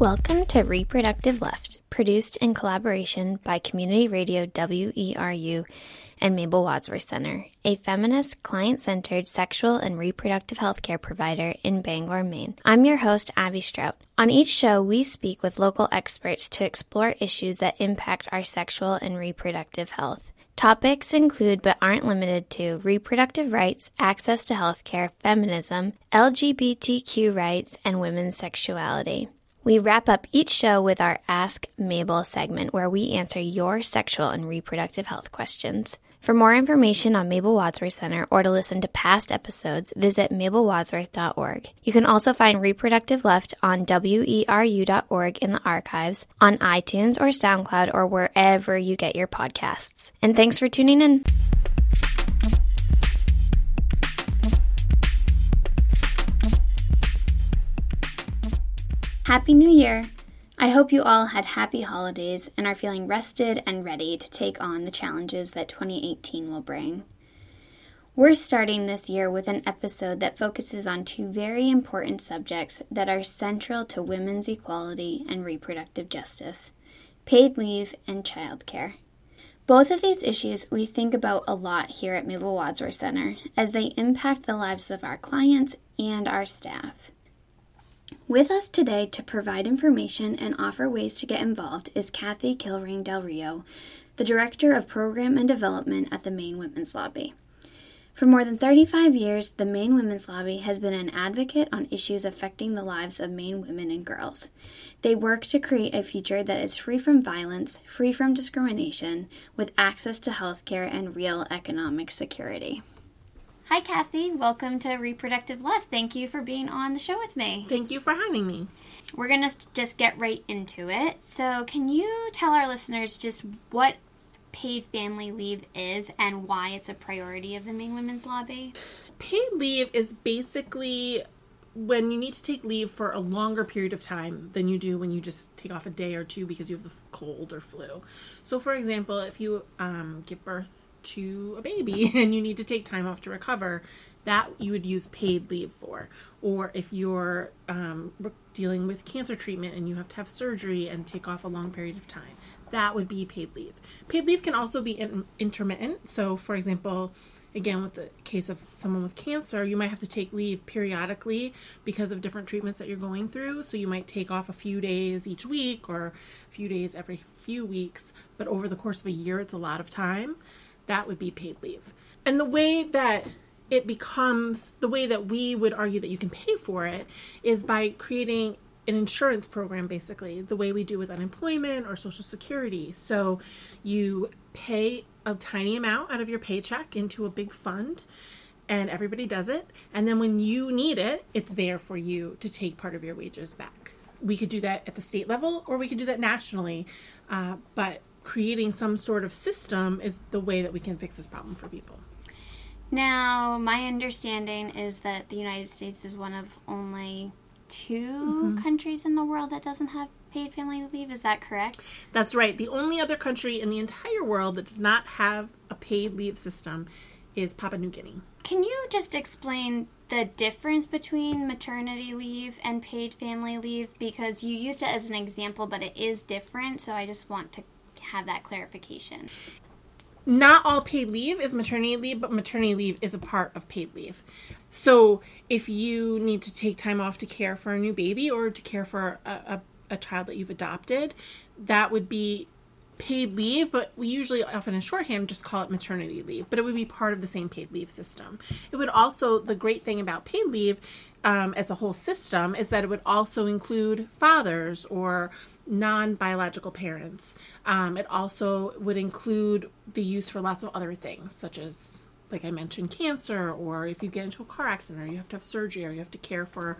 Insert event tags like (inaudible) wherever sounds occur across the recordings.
Welcome to Reproductive Left, produced in collaboration by Community Radio WERU and Mabel Wadsworth Center, a feminist, client centered sexual and reproductive health care provider in Bangor, Maine. I'm your host, Abby Strout. On each show, we speak with local experts to explore issues that impact our sexual and reproductive health. Topics include but aren't limited to reproductive rights, access to healthcare, feminism, LGBTQ rights, and women's sexuality. We wrap up each show with our Ask Mabel segment where we answer your sexual and reproductive health questions. For more information on Mabel Wadsworth Center or to listen to past episodes, visit mabelwadsworth.org. You can also find Reproductive Left on weru.org in the archives, on iTunes or SoundCloud or wherever you get your podcasts. And thanks for tuning in. Happy New Year! I hope you all had happy holidays and are feeling rested and ready to take on the challenges that 2018 will bring. We're starting this year with an episode that focuses on two very important subjects that are central to women's equality and reproductive justice paid leave and childcare. Both of these issues we think about a lot here at Mabel Wadsworth Center as they impact the lives of our clients and our staff. With us today to provide information and offer ways to get involved is Kathy Kilrain Del Rio, the Director of Program and Development at the Maine Women's Lobby. For more than 35 years, the Maine Women's Lobby has been an advocate on issues affecting the lives of Maine women and girls. They work to create a future that is free from violence, free from discrimination, with access to health care and real economic security. Hi, Kathy. Welcome to Reproductive Left. Thank you for being on the show with me. Thank you for having me. We're going to just get right into it. So, can you tell our listeners just what paid family leave is and why it's a priority of the Maine Women's Lobby? Paid leave is basically when you need to take leave for a longer period of time than you do when you just take off a day or two because you have the cold or flu. So, for example, if you um, give birth to a baby (laughs) and you need to take time off to recover, that you would use paid leave for. Or if you're um, dealing with cancer treatment and you have to have surgery and take off a long period of time, that would be paid leave. Paid leave can also be in- intermittent. So, for example, again, with the case of someone with cancer, you might have to take leave periodically because of different treatments that you're going through. So, you might take off a few days each week or a few days every few weeks. But over the course of a year, it's a lot of time that would be paid leave. And the way that it becomes the way that we would argue that you can pay for it is by creating an insurance program basically the way we do with unemployment or social security. So you pay a tiny amount out of your paycheck into a big fund and everybody does it. And then when you need it it's there for you to take part of your wages back. We could do that at the state level or we could do that nationally. Uh, but creating some sort of system is the way that we can fix this problem for people. Now, my understanding is that the United States is one of only 2 mm-hmm. countries in the world that doesn't have paid family leave. Is that correct? That's right. The only other country in the entire world that does not have a paid leave system is Papua New Guinea. Can you just explain the difference between maternity leave and paid family leave? Because you used it as an example, but it is different. So I just want to have that clarification. Not all paid leave is maternity leave, but maternity leave is a part of paid leave. So if you need to take time off to care for a new baby or to care for a, a, a child that you've adopted, that would be paid leave, but we usually often in shorthand just call it maternity leave, but it would be part of the same paid leave system. It would also, the great thing about paid leave um, as a whole system is that it would also include fathers or non biological parents. Um, it also would include the use for lots of other things, such as, like I mentioned, cancer, or if you get into a car accident, or you have to have surgery, or you have to care for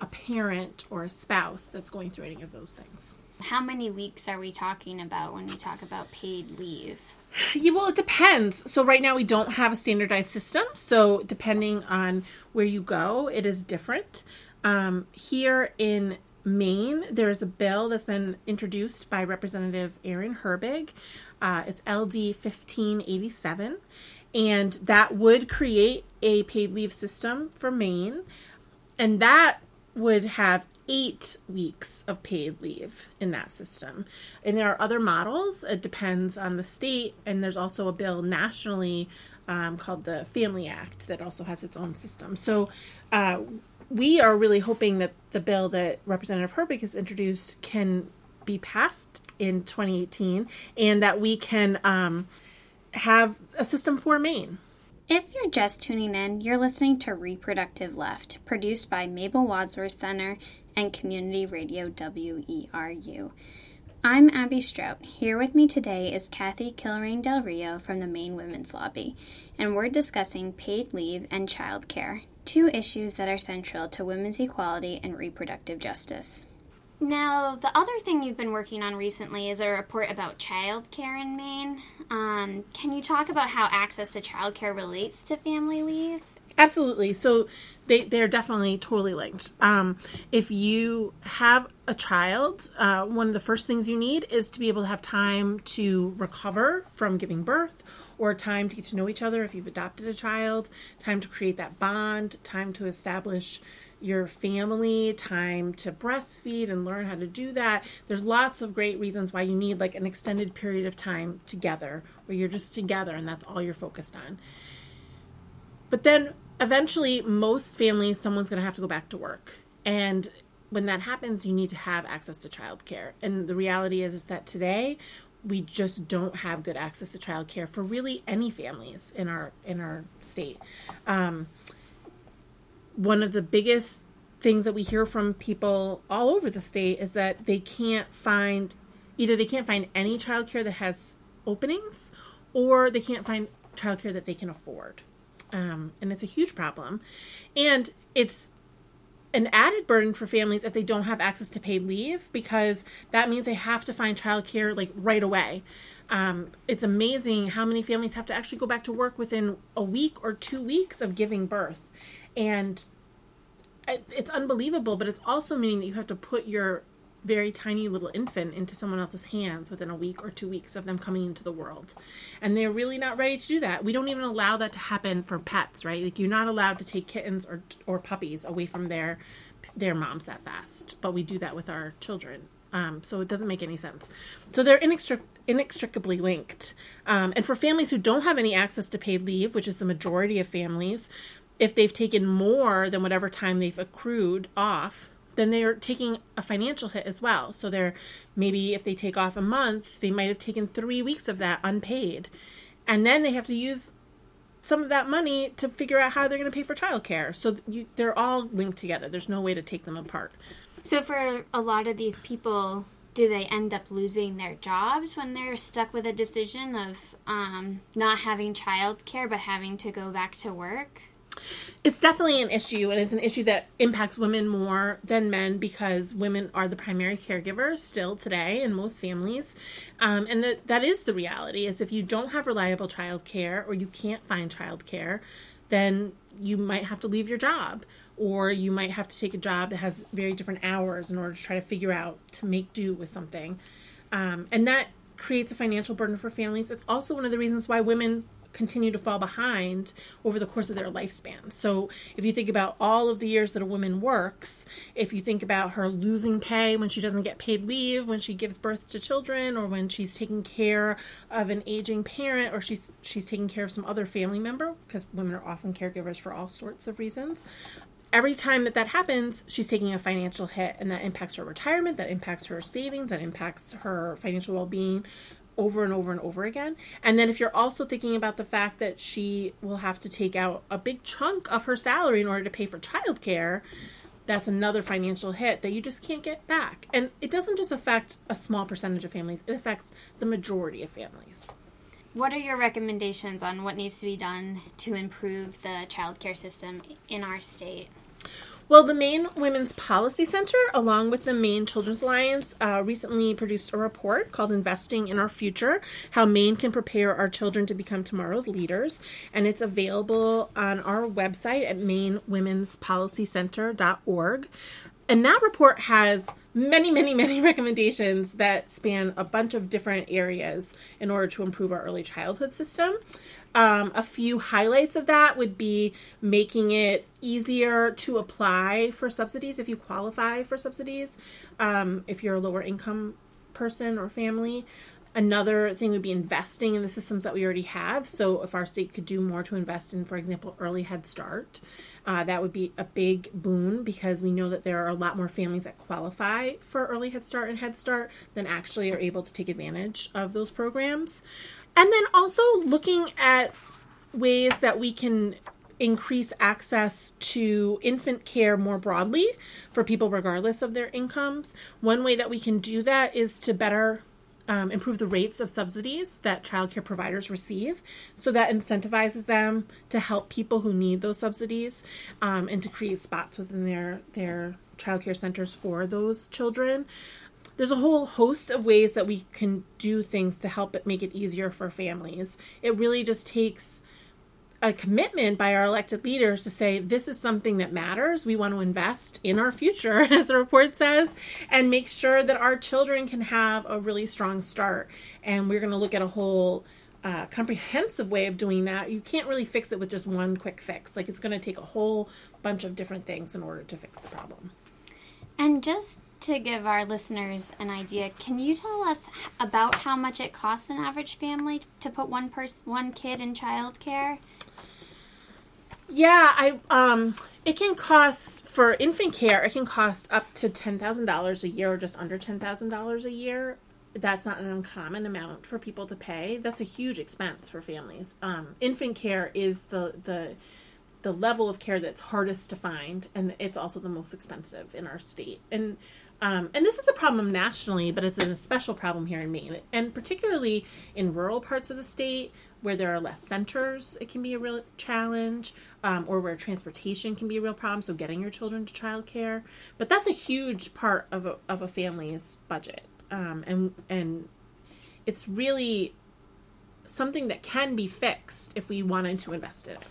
a parent or a spouse that's going through any of those things. How many weeks are we talking about when we talk about paid leave? Yeah, well, it depends. So, right now we don't have a standardized system. So, depending on where you go, it is different. Um, here in Maine, there is a bill that's been introduced by Representative Erin Herbig. Uh, it's LD 1587, and that would create a paid leave system for Maine, and that would have eight weeks of paid leave in that system. And there are other models. It depends on the state. And there's also a bill nationally um, called the Family Act that also has its own system. So uh, we are really hoping that the bill that Representative Herbig has introduced can be passed in 2018 and that we can um, have a system for Maine. If you're just tuning in, you're listening to Reproductive Left, produced by Mabel Wadsworth Center and Community Radio WERU. I'm Abby Strout. Here with me today is Kathy Kilrain Del Rio from the Maine Women's Lobby, and we're discussing paid leave and child care, two issues that are central to women's equality and reproductive justice. Now, the other thing you've been working on recently is a report about child care in Maine. Um, can you talk about how access to child care relates to family leave? Absolutely. So they they're definitely totally linked. Um, if you have a child, uh, one of the first things you need is to be able to have time to recover from giving birth, or time to get to know each other if you've adopted a child, time to create that bond, time to establish your family, time to breastfeed and learn how to do that. There's lots of great reasons why you need like an extended period of time together where you're just together and that's all you're focused on. But then eventually, most families, someone's going to have to go back to work. And when that happens, you need to have access to childcare. And the reality is, is that today we just don't have good access to childcare for really any families in our in our state. Um, one of the biggest things that we hear from people all over the state is that they can't find either they can't find any childcare that has openings or they can't find childcare that they can afford. Um, and it's a huge problem. And it's an added burden for families if they don't have access to paid leave because that means they have to find childcare like right away. Um, it's amazing how many families have to actually go back to work within a week or two weeks of giving birth and it's unbelievable but it's also meaning that you have to put your very tiny little infant into someone else's hands within a week or two weeks of them coming into the world. And they're really not ready to do that. We don't even allow that to happen for pets right? Like you're not allowed to take kittens or or puppies away from their their moms that fast but we do that with our children. Um, so it doesn't make any sense. So they're inextric- inextricably linked. Um, and for families who don't have any access to paid leave which is the majority of families if they've taken more than whatever time they've accrued off, then they're taking a financial hit as well. So they're maybe if they take off a month, they might have taken three weeks of that unpaid. And then they have to use some of that money to figure out how they're going to pay for childcare. So you, they're all linked together. There's no way to take them apart. So for a lot of these people, do they end up losing their jobs when they're stuck with a decision of um, not having childcare but having to go back to work? It's definitely an issue, and it's an issue that impacts women more than men because women are the primary caregivers still today in most families. Um, and that, that is the reality is if you don't have reliable child care or you can't find child care, then you might have to leave your job or you might have to take a job that has very different hours in order to try to figure out to make do with something. Um, and that creates a financial burden for families. It's also one of the reasons why women continue to fall behind over the course of their lifespan. So, if you think about all of the years that a woman works, if you think about her losing pay when she doesn't get paid leave, when she gives birth to children, or when she's taking care of an aging parent, or she's she's taking care of some other family member, because women are often caregivers for all sorts of reasons. Every time that that happens, she's taking a financial hit, and that impacts her retirement, that impacts her savings, that impacts her financial well being over and over and over again. And then if you're also thinking about the fact that she will have to take out a big chunk of her salary in order to pay for childcare, that's another financial hit that you just can't get back. And it doesn't just affect a small percentage of families, it affects the majority of families. What are your recommendations on what needs to be done to improve the childcare system in our state? Well, the Maine Women's Policy Center, along with the Maine Children's Alliance, uh, recently produced a report called Investing in Our Future How Maine Can Prepare Our Children to Become Tomorrow's Leaders. And it's available on our website at mainewomenspolicycenter.org. And that report has many, many, many (laughs) recommendations that span a bunch of different areas in order to improve our early childhood system. Um, a few highlights of that would be making it easier to apply for subsidies if you qualify for subsidies, um, if you're a lower income person or family. Another thing would be investing in the systems that we already have. So, if our state could do more to invest in, for example, early Head Start, uh, that would be a big boon because we know that there are a lot more families that qualify for early Head Start and Head Start than actually are able to take advantage of those programs. And then also looking at ways that we can increase access to infant care more broadly for people regardless of their incomes. One way that we can do that is to better um, improve the rates of subsidies that childcare providers receive. So that incentivizes them to help people who need those subsidies um, and to create spots within their, their childcare centers for those children. There's a whole host of ways that we can do things to help it make it easier for families. It really just takes a commitment by our elected leaders to say this is something that matters. We want to invest in our future, (laughs) as the report says, and make sure that our children can have a really strong start. And we're going to look at a whole uh, comprehensive way of doing that. You can't really fix it with just one quick fix. Like it's going to take a whole bunch of different things in order to fix the problem. And just to give our listeners an idea, can you tell us about how much it costs an average family to put one person, one kid in childcare? Yeah, I um it can cost for infant care, it can cost up to $10,000 a year or just under $10,000 a year. That's not an uncommon amount for people to pay. That's a huge expense for families. Um, infant care is the the the level of care that's hardest to find and it's also the most expensive in our state. And um, and this is a problem nationally, but it's a special problem here in Maine, and particularly in rural parts of the state where there are less centers, it can be a real challenge, um, or where transportation can be a real problem. So getting your children to childcare, but that's a huge part of a, of a family's budget, um, and and it's really something that can be fixed if we wanted to invest in it.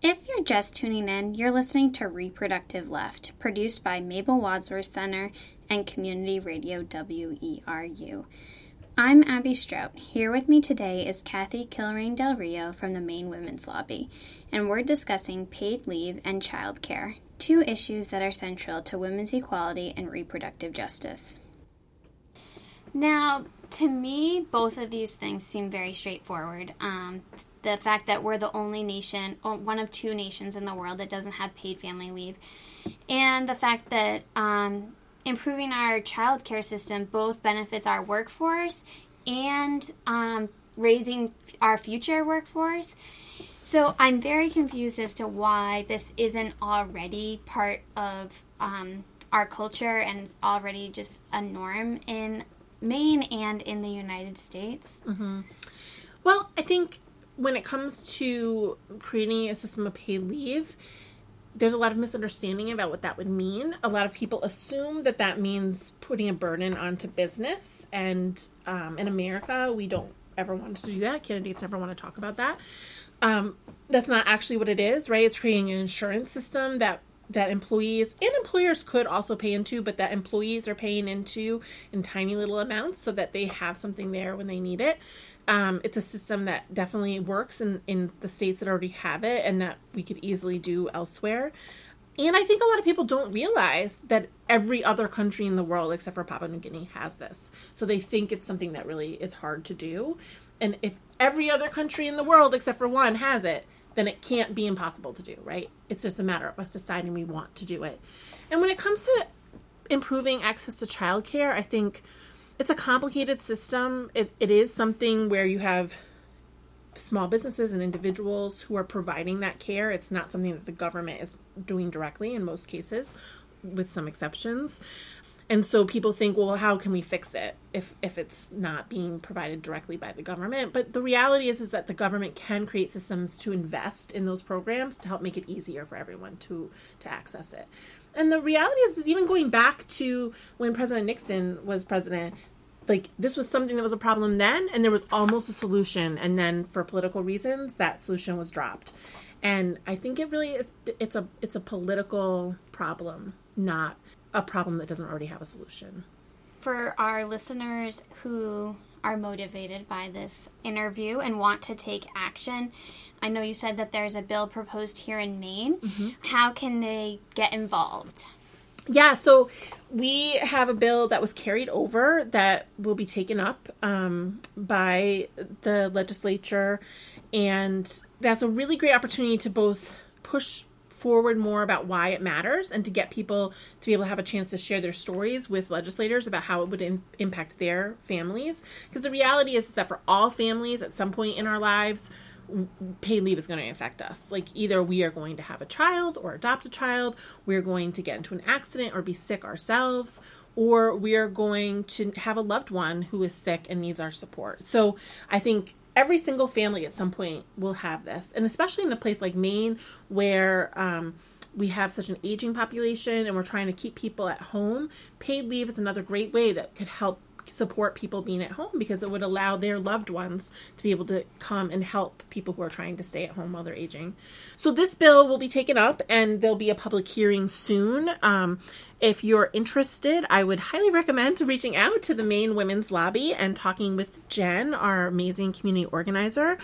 If you're just tuning in, you're listening to Reproductive Left, produced by Mabel Wadsworth Center and Community Radio WERU. I'm Abby Strout. Here with me today is Kathy Kilrain Del Rio from the Maine Women's Lobby, and we're discussing paid leave and child care, two issues that are central to women's equality and reproductive justice. Now, to me, both of these things seem very straightforward. Um, the fact that we're the only nation, one of two nations in the world that doesn't have paid family leave, and the fact that um, improving our child care system both benefits our workforce and um, raising our future workforce. So I'm very confused as to why this isn't already part of um, our culture and already just a norm in Maine and in the United States. Mm-hmm. Well, I think when it comes to creating a system of paid leave, there's a lot of misunderstanding about what that would mean. A lot of people assume that that means putting a burden onto business, and um, in America, we don't ever want to do that. Candidates never want to talk about that. Um, that's not actually what it is, right? It's creating an insurance system that that employees and employers could also pay into, but that employees are paying into in tiny little amounts so that they have something there when they need it. Um, it's a system that definitely works in, in the states that already have it and that we could easily do elsewhere. And I think a lot of people don't realize that every other country in the world, except for Papua New Guinea, has this. So they think it's something that really is hard to do. And if every other country in the world, except for one, has it, then it can't be impossible to do, right? It's just a matter of us deciding we want to do it. And when it comes to improving access to childcare, I think it's a complicated system. It, it is something where you have small businesses and individuals who are providing that care. It's not something that the government is doing directly in most cases, with some exceptions. And so people think, well, how can we fix it if, if it's not being provided directly by the government? But the reality is is that the government can create systems to invest in those programs to help make it easier for everyone to to access it. And the reality is, is even going back to when President Nixon was president, like this was something that was a problem then, and there was almost a solution, and then for political reasons, that solution was dropped. And I think it really is. It's a it's a political problem, not a problem that doesn't already have a solution. For our listeners who are motivated by this interview and want to take action, I know you said that there's a bill proposed here in Maine. Mm-hmm. How can they get involved? Yeah, so we have a bill that was carried over that will be taken up um, by the legislature, and that's a really great opportunity to both push forward more about why it matters and to get people to be able to have a chance to share their stories with legislators about how it would impact their families. Because the reality is that for all families at some point in our lives, paid leave is going to affect us. Like either we are going to have a child or adopt a child, we're going to get into an accident or be sick ourselves, or we are going to have a loved one who is sick and needs our support. So I think every single family at some point will have this, and especially in a place like Maine where um, we have such an aging population and we're trying to keep people at home. Paid leave is another great way that could help support people being at home because it would allow their loved ones to be able to come and help people who are trying to stay at home while they're aging. So this bill will be taken up and there'll be a public hearing soon. Um, if you're interested, I would highly recommend reaching out to the Maine Women's Lobby and talking with Jen, our amazing community organizer.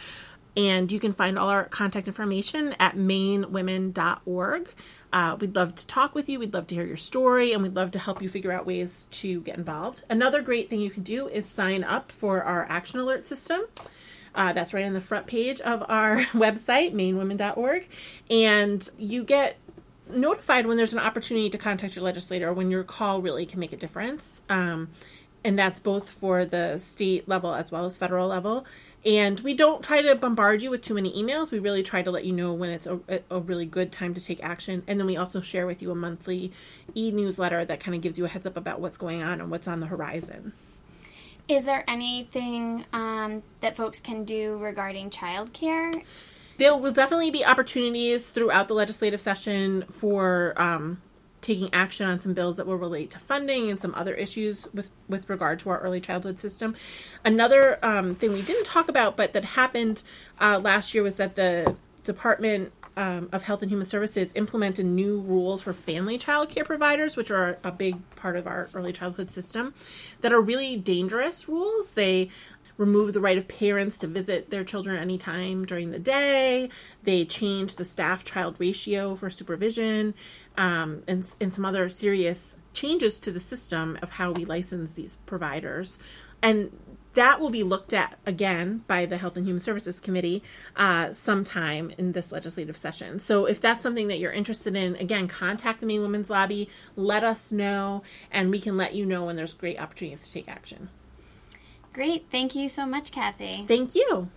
And you can find all our contact information at mainewomen.org. Uh, we'd love to talk with you. We'd love to hear your story, and we'd love to help you figure out ways to get involved. Another great thing you can do is sign up for our action alert system. Uh, that's right on the front page of our (laughs) website, mainewomen.org. And you get notified when there's an opportunity to contact your legislator when your call really can make a difference. Um, and that's both for the state level as well as federal level. And we don't try to bombard you with too many emails. We really try to let you know when it's a, a really good time to take action. And then we also share with you a monthly e newsletter that kind of gives you a heads up about what's going on and what's on the horizon. Is there anything um, that folks can do regarding childcare? There will definitely be opportunities throughout the legislative session for um, taking action on some bills that will relate to funding and some other issues with with regard to our early childhood system. Another um, thing we didn't talk about, but that happened uh, last year, was that the Department um, of Health and Human Services implemented new rules for family child care providers, which are a big part of our early childhood system, that are really dangerous rules. They remove the right of parents to visit their children anytime during the day. They change the staff child ratio for supervision um, and, and some other serious changes to the system of how we license these providers. And that will be looked at again by the Health and Human Services Committee uh, sometime in this legislative session. So, if that's something that you're interested in, again, contact the Maine Women's Lobby, let us know, and we can let you know when there's great opportunities to take action. Great. Thank you so much, Kathy. Thank you.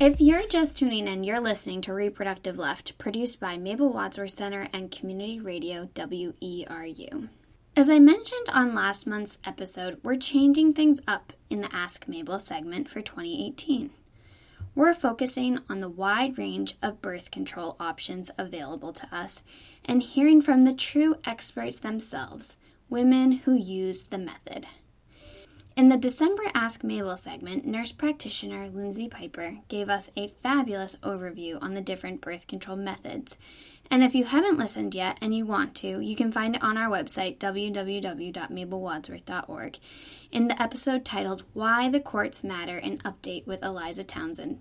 If you're just tuning in, you're listening to Reproductive Left, produced by Mabel Wadsworth Center and Community Radio WERU. As I mentioned on last month's episode, we're changing things up in the Ask Mabel segment for 2018. We're focusing on the wide range of birth control options available to us and hearing from the true experts themselves, women who use the method. In the December Ask Mabel segment, nurse practitioner Lindsay Piper gave us a fabulous overview on the different birth control methods. And if you haven't listened yet and you want to, you can find it on our website, www.mabelwadsworth.org, in the episode titled Why the Courts Matter An Update with Eliza Townsend.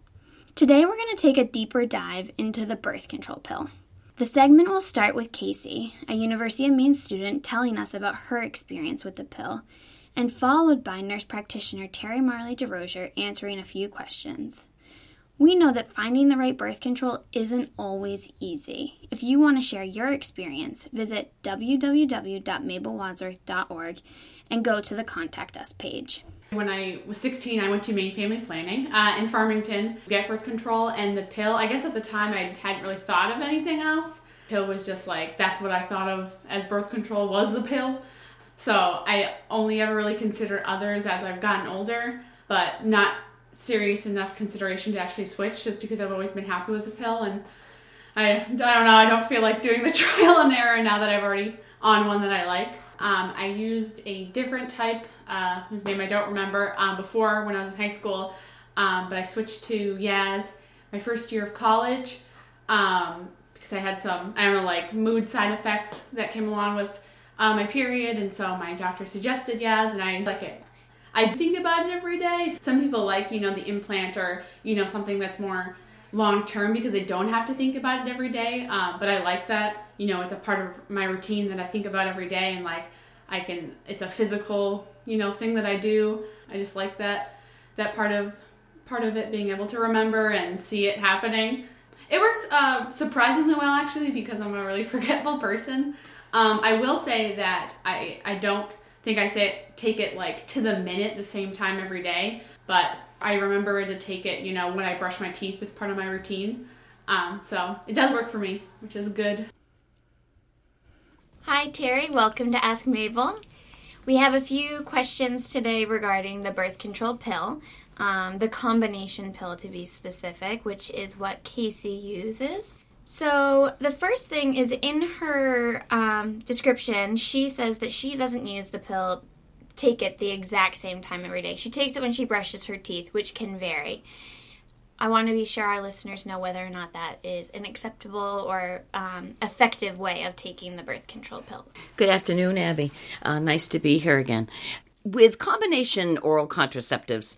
Today we're going to take a deeper dive into the birth control pill. The segment will start with Casey, a University of Maine student, telling us about her experience with the pill and followed by nurse practitioner Terry Marley DeRozier answering a few questions. We know that finding the right birth control isn't always easy. If you want to share your experience, visit www.mabelwadsworth.org and go to the Contact Us page. When I was 16, I went to Maine Family Planning uh, in Farmington to get birth control, and the pill, I guess at the time I hadn't really thought of anything else. Pill was just like, that's what I thought of as birth control was the pill. So I only ever really considered others as I've gotten older, but not serious enough consideration to actually switch just because I've always been happy with the pill and I, I don't know, I don't feel like doing the (laughs) trial and error now that I've already on one that I like. Um, I used a different type, uh, whose name I don't remember, um, before when I was in high school, um, but I switched to Yaz my first year of college. Um, because I had some, I don't know, like mood side effects that came along with uh, my period, and so my doctor suggested Yaz, and I like it. I think about it every day. Some people like, you know, the implant or, you know, something that's more long term because they don't have to think about it every day. Uh, but I like that, you know, it's a part of my routine that I think about every day, and like I can, it's a physical, you know, thing that I do. I just like that that part of part of it being able to remember and see it happening. It works uh, surprisingly well actually because I'm a really (laughs) forgetful person. Um, I will say that I I don't think I say it, take it like to the minute the same time every day, but I remember to take it, you know, when I brush my teeth as part of my routine. Um, so it does work for me, which is good. Hi, Terry. Welcome to Ask Mabel. We have a few questions today regarding the birth control pill, um, the combination pill to be specific, which is what Casey uses. So, the first thing is in her um, description, she says that she doesn't use the pill, take it the exact same time every day. She takes it when she brushes her teeth, which can vary. I want to be sure our listeners know whether or not that is an acceptable or um, effective way of taking the birth control pills. Good afternoon, Abby. Uh, nice to be here again. With combination oral contraceptives,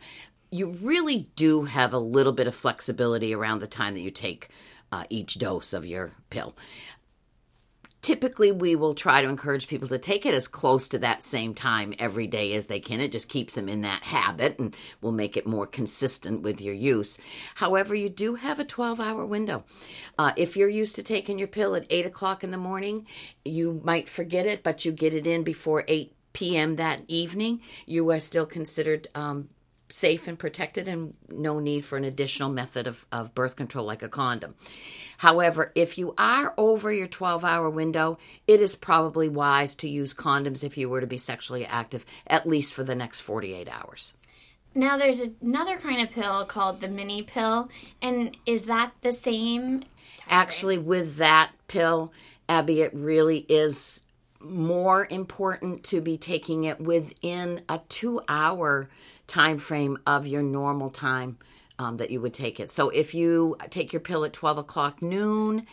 you really do have a little bit of flexibility around the time that you take uh, each dose of your pill. Typically we will try to encourage people to take it as close to that same time every day as they can. It just keeps them in that habit and will make it more consistent with your use. However you do have a 12 hour window. Uh, if you're used to taking your pill at 8 o'clock in the morning you might forget it but you get it in before 8 p.m that evening. You are still considered um, safe and protected and no need for an additional method of, of birth control like a condom. However, if you are over your 12 hour window, it is probably wise to use condoms if you were to be sexually active, at least for the next 48 hours. Now, there's another kind of pill called the mini pill, and is that the same? Actually, with that pill, Abby, it really is more important to be taking it within a two hour time frame of your normal time um, that you would take it. So if you take your pill at 12 o'clock noon,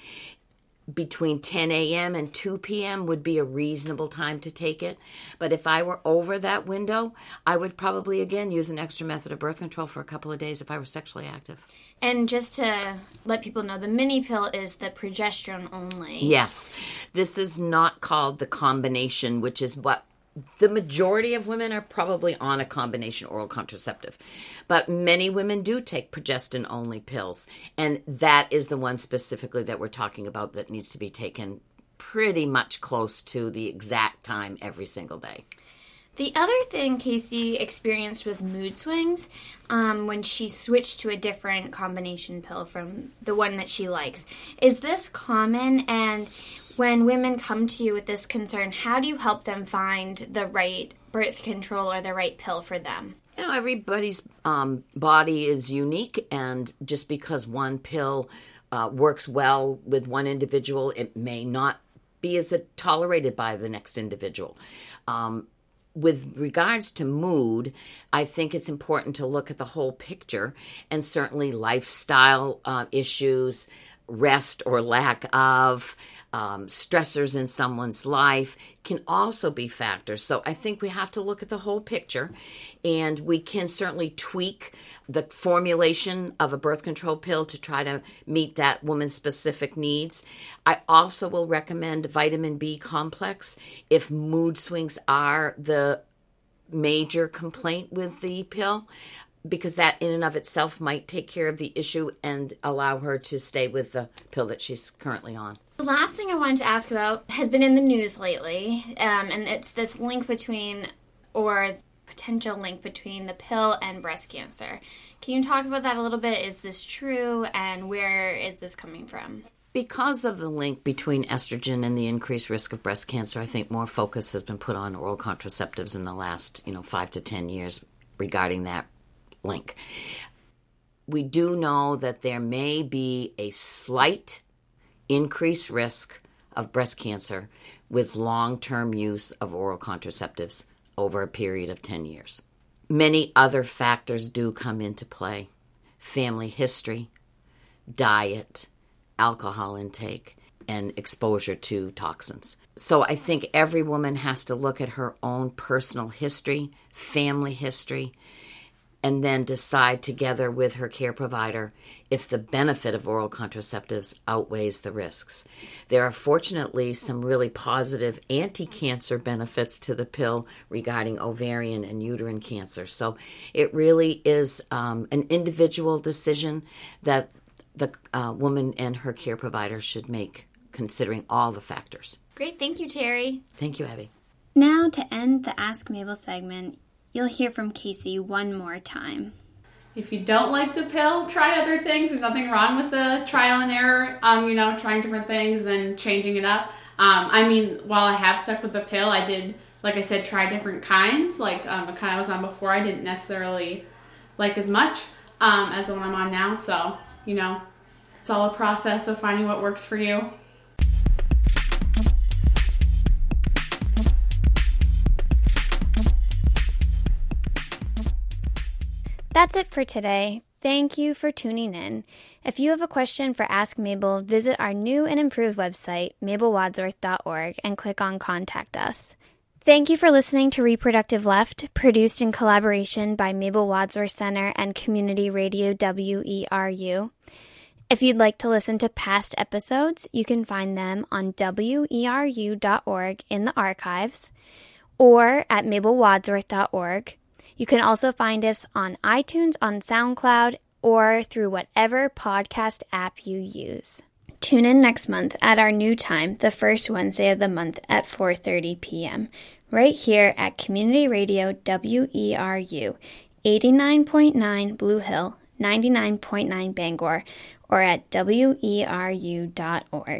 between 10 a.m. and 2 p.m. would be a reasonable time to take it. But if I were over that window, I would probably again use an extra method of birth control for a couple of days if I were sexually active. And just to let people know, the mini pill is the progesterone only. Yes. This is not called the combination, which is what the majority of women are probably on a combination oral contraceptive, but many women do take progestin only pills. And that is the one specifically that we're talking about that needs to be taken pretty much close to the exact time every single day. The other thing Casey experienced was mood swings um, when she switched to a different combination pill from the one that she likes. Is this common? And when women come to you with this concern, how do you help them find the right birth control or the right pill for them? You know, everybody's um, body is unique, and just because one pill uh, works well with one individual, it may not be as tolerated by the next individual. Um, with regards to mood, I think it's important to look at the whole picture and certainly lifestyle uh, issues, rest or lack of, um, stressors in someone's life can also be factors. So I think we have to look at the whole picture and we can certainly tweak the formulation of a birth control pill to try to meet that woman's specific needs. I also will recommend vitamin B complex if mood swings are the major complaint with the pill because that in and of itself might take care of the issue and allow her to stay with the pill that she's currently on. The last thing I wanted to ask about has been in the news lately, um, and it's this link between, or potential link between the pill and breast cancer. Can you talk about that a little bit? Is this true, and where is this coming from? Because of the link between estrogen and the increased risk of breast cancer, I think more focus has been put on oral contraceptives in the last, you know, five to ten years regarding that link. We do know that there may be a slight increased risk of breast cancer with long term use of oral contraceptives over a period of 10 years. Many other factors do come into play family history, diet, alcohol intake, and exposure to toxins. So I think every woman has to look at her own personal history, family history, and then decide together with her care provider if the benefit of oral contraceptives outweighs the risks. There are fortunately some really positive anti cancer benefits to the pill regarding ovarian and uterine cancer. So it really is um, an individual decision that the uh, woman and her care provider should make, considering all the factors. Great. Thank you, Terry. Thank you, Abby. Now, to end the Ask Mabel segment, you'll hear from Casey one more time. If you don't like the pill, try other things. There's nothing wrong with the trial and error, um, you know, trying different things, then changing it up. Um, I mean, while I have stuck with the pill, I did, like I said, try different kinds. Like um, the kind I was on before, I didn't necessarily like as much um, as the one I'm on now. So, you know, it's all a process of finding what works for you. That's it for today. Thank you for tuning in. If you have a question for Ask Mabel, visit our new and improved website, mabelwadsworth.org, and click on Contact Us. Thank you for listening to Reproductive Left, produced in collaboration by Mabel Wadsworth Center and Community Radio WERU. If you'd like to listen to past episodes, you can find them on weru.org in the archives or at mabelwadsworth.org. You can also find us on iTunes, on SoundCloud, or through whatever podcast app you use. Tune in next month at our new time, the first Wednesday of the month at 4:30 p.m. right here at Community Radio WERU 89.9 Blue Hill, 99.9 Bangor, or at weru.org.